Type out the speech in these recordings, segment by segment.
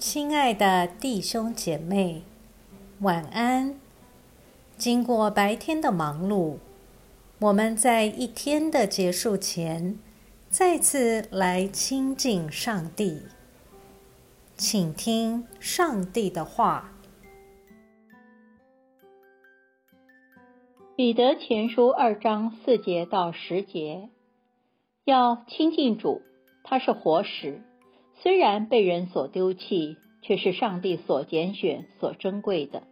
亲爱的弟兄姐妹，晚安。经过白天的忙碌，我们在一天的结束前，再次来亲近上帝，请听上帝的话。彼得前书二章四节到十节，要亲近主，他是活石，虽然被人所丢弃，却是上帝所拣选、所珍贵的。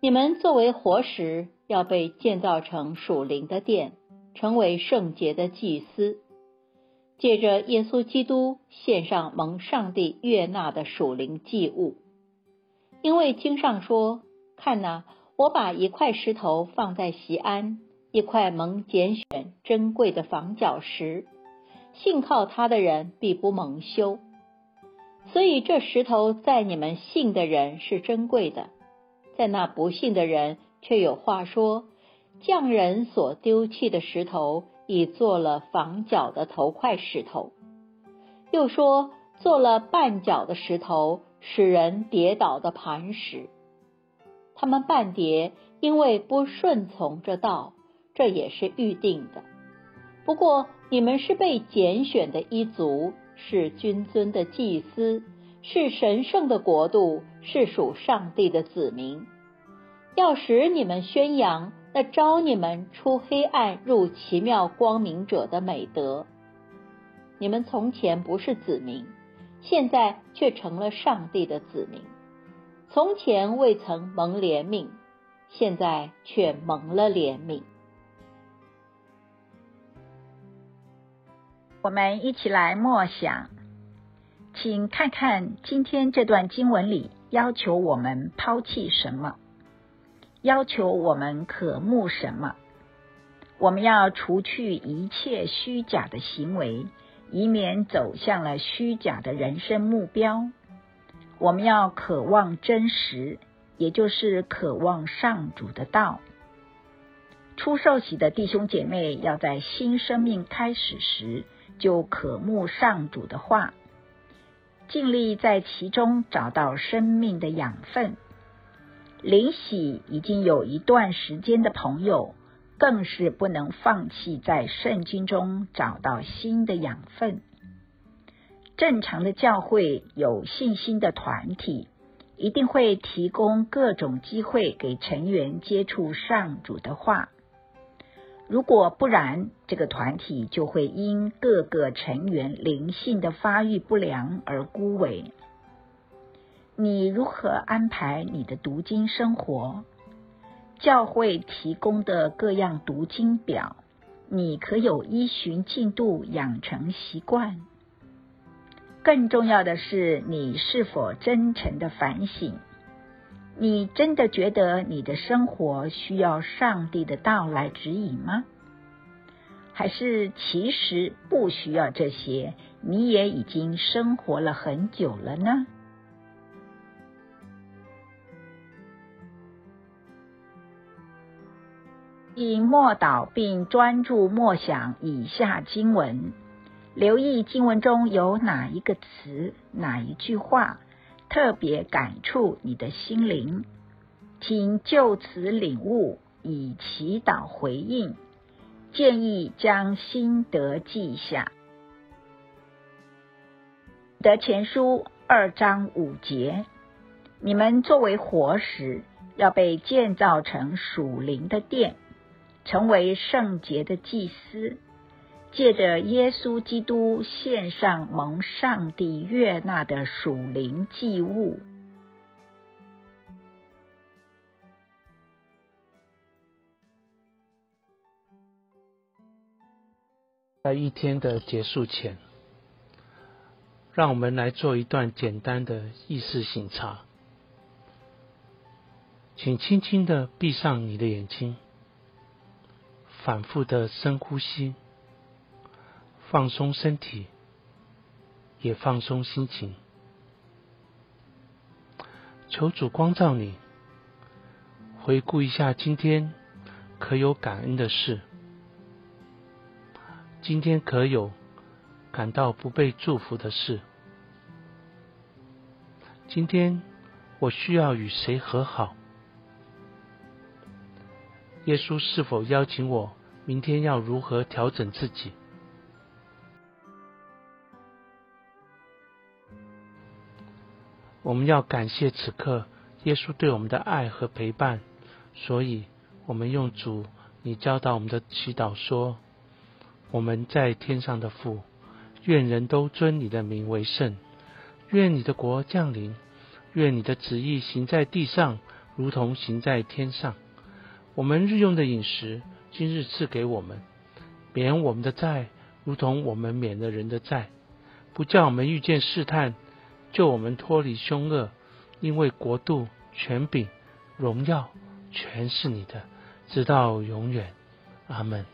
你们作为活石，要被建造成属灵的殿，成为圣洁的祭司，借着耶稣基督献上蒙上帝悦纳的属灵祭物。因为经上说：“看哪。”我把一块石头放在西安，一块蒙拣选珍贵的房角石，信靠他的人必不蒙羞。所以这石头在你们信的人是珍贵的，在那不信的人却有话说：匠人所丢弃的石头，已做了房角的头块石头；又说做了绊脚的石头，使人跌倒的磐石。他们半跌，因为不顺从这道，这也是预定的。不过你们是被拣选的一族，是君尊的祭司，是神圣的国度，是属上帝的子民。要使你们宣扬那招你们出黑暗入奇妙光明者的美德。你们从前不是子民，现在却成了上帝的子民。从前未曾蒙怜悯，现在却蒙了怜悯。我们一起来默想，请看看今天这段经文里要求我们抛弃什么，要求我们渴慕什么。我们要除去一切虚假的行为，以免走向了虚假的人生目标。我们要渴望真实，也就是渴望上主的道。出受洗的弟兄姐妹要在新生命开始时就渴慕上主的话，尽力在其中找到生命的养分。灵洗已经有一段时间的朋友，更是不能放弃在圣经中找到新的养分。正常的教会有信心的团体，一定会提供各种机会给成员接触上主的话。如果不然，这个团体就会因各个成员灵性的发育不良而枯萎。你如何安排你的读经生活？教会提供的各样读经表，你可有依循进度养成习惯？更重要的是，你是否真诚的反省？你真的觉得你的生活需要上帝的道来指引吗？还是其实不需要这些？你也已经生活了很久了呢？以默祷并专注默想以下经文。留意经文中有哪一个词、哪一句话特别感触你的心灵，请就此领悟，以祈祷回应。建议将心得记下。得前书二章五节：你们作为活石，要被建造成属灵的殿，成为圣洁的祭司。借着耶稣基督献上蒙上帝悦纳的属灵祭物，在一天的结束前，让我们来做一段简单的意识醒察。请轻轻的闭上你的眼睛，反复的深呼吸。放松身体，也放松心情。求主光照你，回顾一下今天可有感恩的事，今天可有感到不被祝福的事。今天我需要与谁和好？耶稣是否邀请我明天要如何调整自己？我们要感谢此刻耶稣对我们的爱和陪伴，所以我们用主你教导我们的祈祷说：“我们在天上的父，愿人都尊你的名为圣，愿你的国降临，愿你的旨意行在地上，如同行在天上。我们日用的饮食，今日赐给我们，免我们的债，如同我们免了人的债，不叫我们遇见试探。”救我们脱离凶恶，因为国度、权柄、荣耀，全是你的，直到永远。阿门。